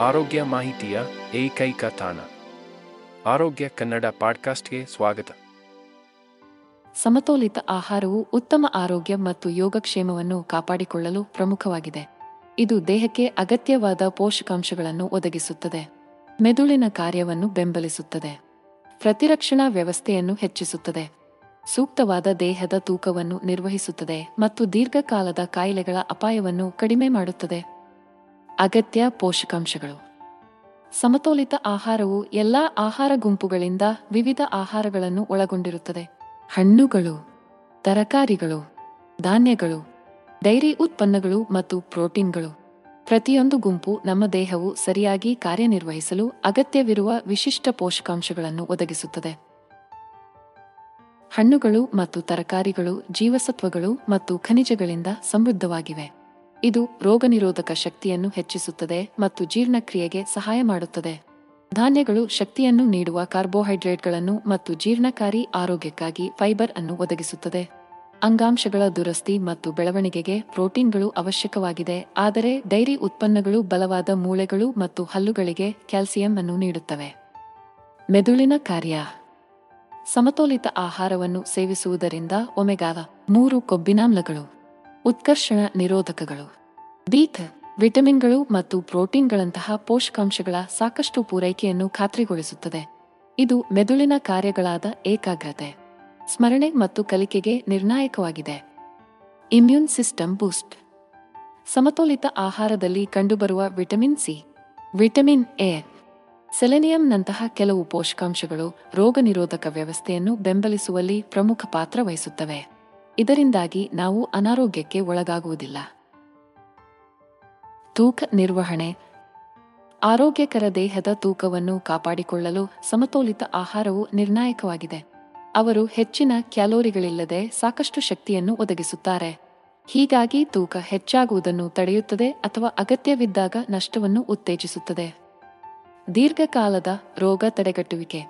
ಆರೋಗ್ಯ ಮಾಹಿತಿಯ ಏಕೈಕ ತಾಣ. ಆರೋಗ್ಯ ಕನ್ನಡ ಪಾಡ್ಕಾಸ್ಟ್ಗೆ ಸ್ವಾಗತ. ಸಮತೋಲಿತ ಆಹಾರವು ಉತ್ತಮ ಆರೋಗ್ಯ ಮತ್ತು ಯೋಗಕ್ಷೇಮವನ್ನು ಕಾಪಾಡಿಕೊಳ್ಳಲು ಪ್ರಮುಖವಾಗಿದೆ. ಇದು ದೇಹಕ್ಕೆ ಅಗತ್ಯವಾದ ಪೋಷಕಾಂಶಗಳನ್ನು ಒದಗಿಸುತ್ತದೆ. ಮೆದುಳಿನ ಕಾರ್ಯವನ್ನು ಬೆಂಬಲಿಸುತ್ತದೆ. ಪ್ರತಿರಕ್ಷಣಾ ವ್ಯವಸ್ಥೆಯನ್ನು ಹೆಚ್ಚಿಸುತ್ತದೆ. ಸೂಕ್ತವಾದ ದೇಹದ ತೂಕವನ್ನು ನಿರ್ವಹಿಸುತ್ತದೆ ಮತ್ತು ದೀರ್ಘಕಾಲದ ಕಾಯಿಲೆಗಳ ಅಪಾಯವನ್ನು ಕಡಿಮೆ ಮಾಡುತ್ತದೆ. ಅಗತ್ಯ ಪೋಷಕಾಂಶಗಳು. ಸಮತೋಲಿತ ಆಹಾರವು ಎಲ್ಲಾ ಆಹಾರ ಗುಂಪುಗಳಿಂದ ವಿವಿಧ ಆಹಾರಗಳನ್ನು ಒಳಗೊಂಡಿರುತ್ತದೆ. ಹಣ್ಣುಗಳು, ತರಕಾರಿಗಳು, ಧಾನ್ಯಗಳು, ಡೈರಿ ಉತ್ಪನ್ನಗಳು ಮತ್ತು ಪ್ರೋಟೀನ್ಗಳು. ಪ್ರತಿಯೊಂದು ಗುಂಪು ನಮ್ಮ ದೇಹವು ಸರಿಯಾಗಿ ಕಾರ್ಯನಿರ್ವಹಿಸಲು ಅಗತ್ಯವಿರುವ ವಿಶಿಷ್ಟ ಪೋಷಕಾಂಶಗಳನ್ನು ಒದಗಿಸುತ್ತದೆ. ಹಣ್ಣುಗಳು ಮತ್ತು ತರಕಾರಿಗಳು ಜೀವಸತ್ವಗಳು ಮತ್ತು ಖನಿಜಗಳಿಂದ ಸಮೃದ್ಧವಾಗಿವೆ. ಇದು ರೋಗನಿರೋಧಕ ಶಕ್ತಿಯನ್ನು ಹೆಚ್ಚಿಸುತ್ತದೆ ಮತ್ತು ಜೀರ್ಣಕ್ರಿಯೆಗೆ ಸಹಾಯ ಮಾಡುತ್ತದೆ. ಧಾನ್ಯಗಳು ಶಕ್ತಿಯನ್ನು ನೀಡುವ ಕಾರ್ಬೋಹೈಡ್ರೇಟ್ಗಳನ್ನು ಮತ್ತು ಜೀರ್ಣಕಾರಿ ಆರೋಗ್ಯಕ್ಕಾಗಿ ಫೈಬರ್ ಅನ್ನು ಒದಗಿಸುತ್ತದೆ. ಅಂಗಾಂಶಗಳ ದುರಸ್ತಿ ಮತ್ತು ಬೆಳವಣಿಗೆಗೆ ಪ್ರೋಟೀನ್ಗಳು ಅವಶ್ಯಕವಾಗಿದೆ, ಆದರೆ ಡೈರಿ ಉತ್ಪನ್ನಗಳು ಬಲವಾದ ಮೂಳೆಗಳು ಮತ್ತು ಹಲ್ಲುಗಳಿಗೆ ಕ್ಯಾಲ್ಸಿಯಂ ಅನ್ನು ನೀಡುತ್ತವೆ. ಮೆದುಳಿನ ಕಾರ್ಯ. ಸಮತೋಲಿತ ಆಹಾರವನ್ನು ಸೇವಿಸುವುದರಿಂದ ಒಮೆಗಾದ ಮೂರು ಕೊಬ್ಬಿನಾಮ್ಲಗಳು. ಉತ್ಕರ್ಷಣ ನಿರೋಧಕಗಳು. ಬೀಟ್, ವಿಟಮಿನ್ಗಳು ಮತ್ತು ಪ್ರೋಟೀನ್ಗಳಂತಹ ಪೋಷಕಾಂಶಗಳ ಸಾಕಷ್ಟು ಪೂರೈಕೆಯನ್ನು ಖಾತ್ರಿಗೊಳಿಸುತ್ತದೆ. ಇದು ಮೆದುಳಿನ ಕಾರ್ಯಗಳಾದ ಏಕಾಗ್ರತೆ, ಸ್ಮರಣೆ ಮತ್ತು ಕಲಿಕೆಗೆ ನಿರ್ಣಾಯಕವಾಗಿದೆ. Immune system boost. ಸಮತೋಲಿತ ಆಹಾರದಲ್ಲಿ ಕಂಡುಬರುವ ವಿಟಮಿನ್ ಸಿ, ವಿಟಮಿನ್ ಎ, ಸೆಲೆನಿಯಂನಂತಹ ಕೆಲವು ಪೋಷಕಾಂಶಗಳು ರೋಗನಿರೋಧಕ ವ್ಯವಸ್ಥೆಯನ್ನು ಬೆಂಬಲಿಸುವಲ್ಲಿ ಪ್ರಮುಖ ಪಾತ್ರ ವಹಿಸುತ್ತವೆ. ಇದರಿಂದಾಗಿ ನಾವು ಅನಾರೋಗ್ಯಕ್ಕೆ ಒಳಗಾಗುವುದಿಲ್ಲ. ತೂಕ ನಿರ್ವಹಣೆ. ಆರೋಗ್ಯಕರ ದೇಹದ ತೂಕವನ್ನು ಕಾಪಾಡಿಕೊಳ್ಳಲು ಸಮತೋಲಿತ ಆಹಾರವು ನಿರ್ಣಾಯಕವಾಗಿದೆ. ಅವರು ಹೆಚ್ಚಿನ ಕ್ಯಾಲೋರಿಗಳಿಲ್ಲದೆ ಸಾಕಷ್ಟು ಶಕ್ತಿಯನ್ನು ಒದಗಿಸುತ್ತಾರೆ. ಹೀಗಾಗಿ ತೂಕ ಹೆಚ್ಚಾಗುವುದನ್ನು ತಡೆಯುತ್ತದೆ ಅಥವಾ ಅಗತ್ಯವಿದ್ದಾಗ ನಷ್ಟವನ್ನು ಉತ್ತೇಜಿಸುತ್ತದೆ. ದೀರ್ಘಕಾಲದ ರೋಗ ತಡೆಗಟ್ಟುವಿಕೆ.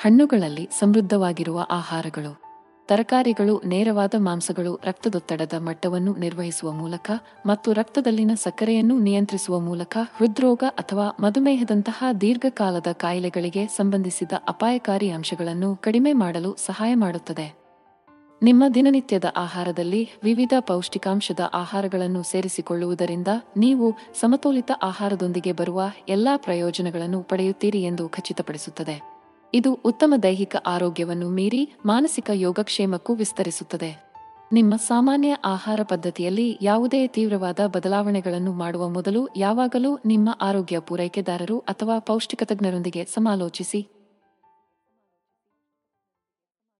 ಹಣ್ಣುಗಳಲ್ಲಿ ಸಮೃದ್ಧವಾಗಿರುವ ಆಹಾರಗಳು. ತರಕಾರಿಗಳು, ನೇರವಾದ ಮಾಂಸಗಳು, ರಕ್ತದೊತ್ತಡದ ಮಟ್ಟವನ್ನು ನಿರ್ವಹಿಸುವ ಮೂಲಕ ಮತ್ತು ರಕ್ತದಲ್ಲಿನ ಸಕ್ಕರೆಯನ್ನು ನಿಯಂತ್ರಿಸುವ ಮೂಲಕ ಹೃದ್ರೋಗ ಅಥವಾ ಮಧುಮೇಹದಂತಹ ದೀರ್ಘಕಾಲದ ಕಾಯಿಲೆಗಳಿಗೆ ಸಂಬಂಧಿಸಿದ ಅಪಾಯಕಾರಿ ಅಂಶಗಳನ್ನು ಕಡಿಮೆ ಮಾಡಲು ಸಹಾಯ ಮಾಡುತ್ತದೆ. ನಿಮ್ಮ ದಿನನಿತ್ಯದ ಆಹಾರದಲ್ಲಿ ವಿವಿಧ ಪೌಷ್ಟಿಕಾಂಶದ ಆಹಾರಗಳನ್ನು ಸೇರಿಸಿಕೊಳ್ಳುವುದರಿಂದ ನೀವು ಸಮತೋಲಿತ ಆಹಾರದೊಂದಿಗೆ ಬರುವ ಎಲ್ಲಾ ಪ್ರಯೋಜನಗಳನ್ನು ಪಡೆಯುತ್ತೀರಿ ಎಂದು ಖಚಿತಪಡಿಸುತ್ತದೆ. ಇದು ಉತ್ತಮ ದೈಹಿಕ ಆರೋಗ್ಯವನ್ನು ಮೀರಿ ಮಾನಸಿಕ ಯೋಗಕ್ಷೇಮಕ್ಕೂ ವಿಸ್ತರಿಸುತ್ತದೆ. ನಿಮ್ಮ ಸಾಮಾನ್ಯ ಆಹಾರ ಪದ್ಧತಿಯಲ್ಲಿ ಯಾವುದೇ ತೀವ್ರವಾದ ಬದಲಾವಣೆಗಳನ್ನು ಮಾಡುವ ಮೊದಲು ಯಾವಾಗಲೂ ನಿಮ್ಮ ಆರೋಗ್ಯ ಪೂರೈಕೆದಾರರು ಅಥವಾ ಪೌಷ್ಟಿಕ ತಜ್ಞರೊಂದಿಗೆ ಸಮಾಲೋಚಿಸಿ.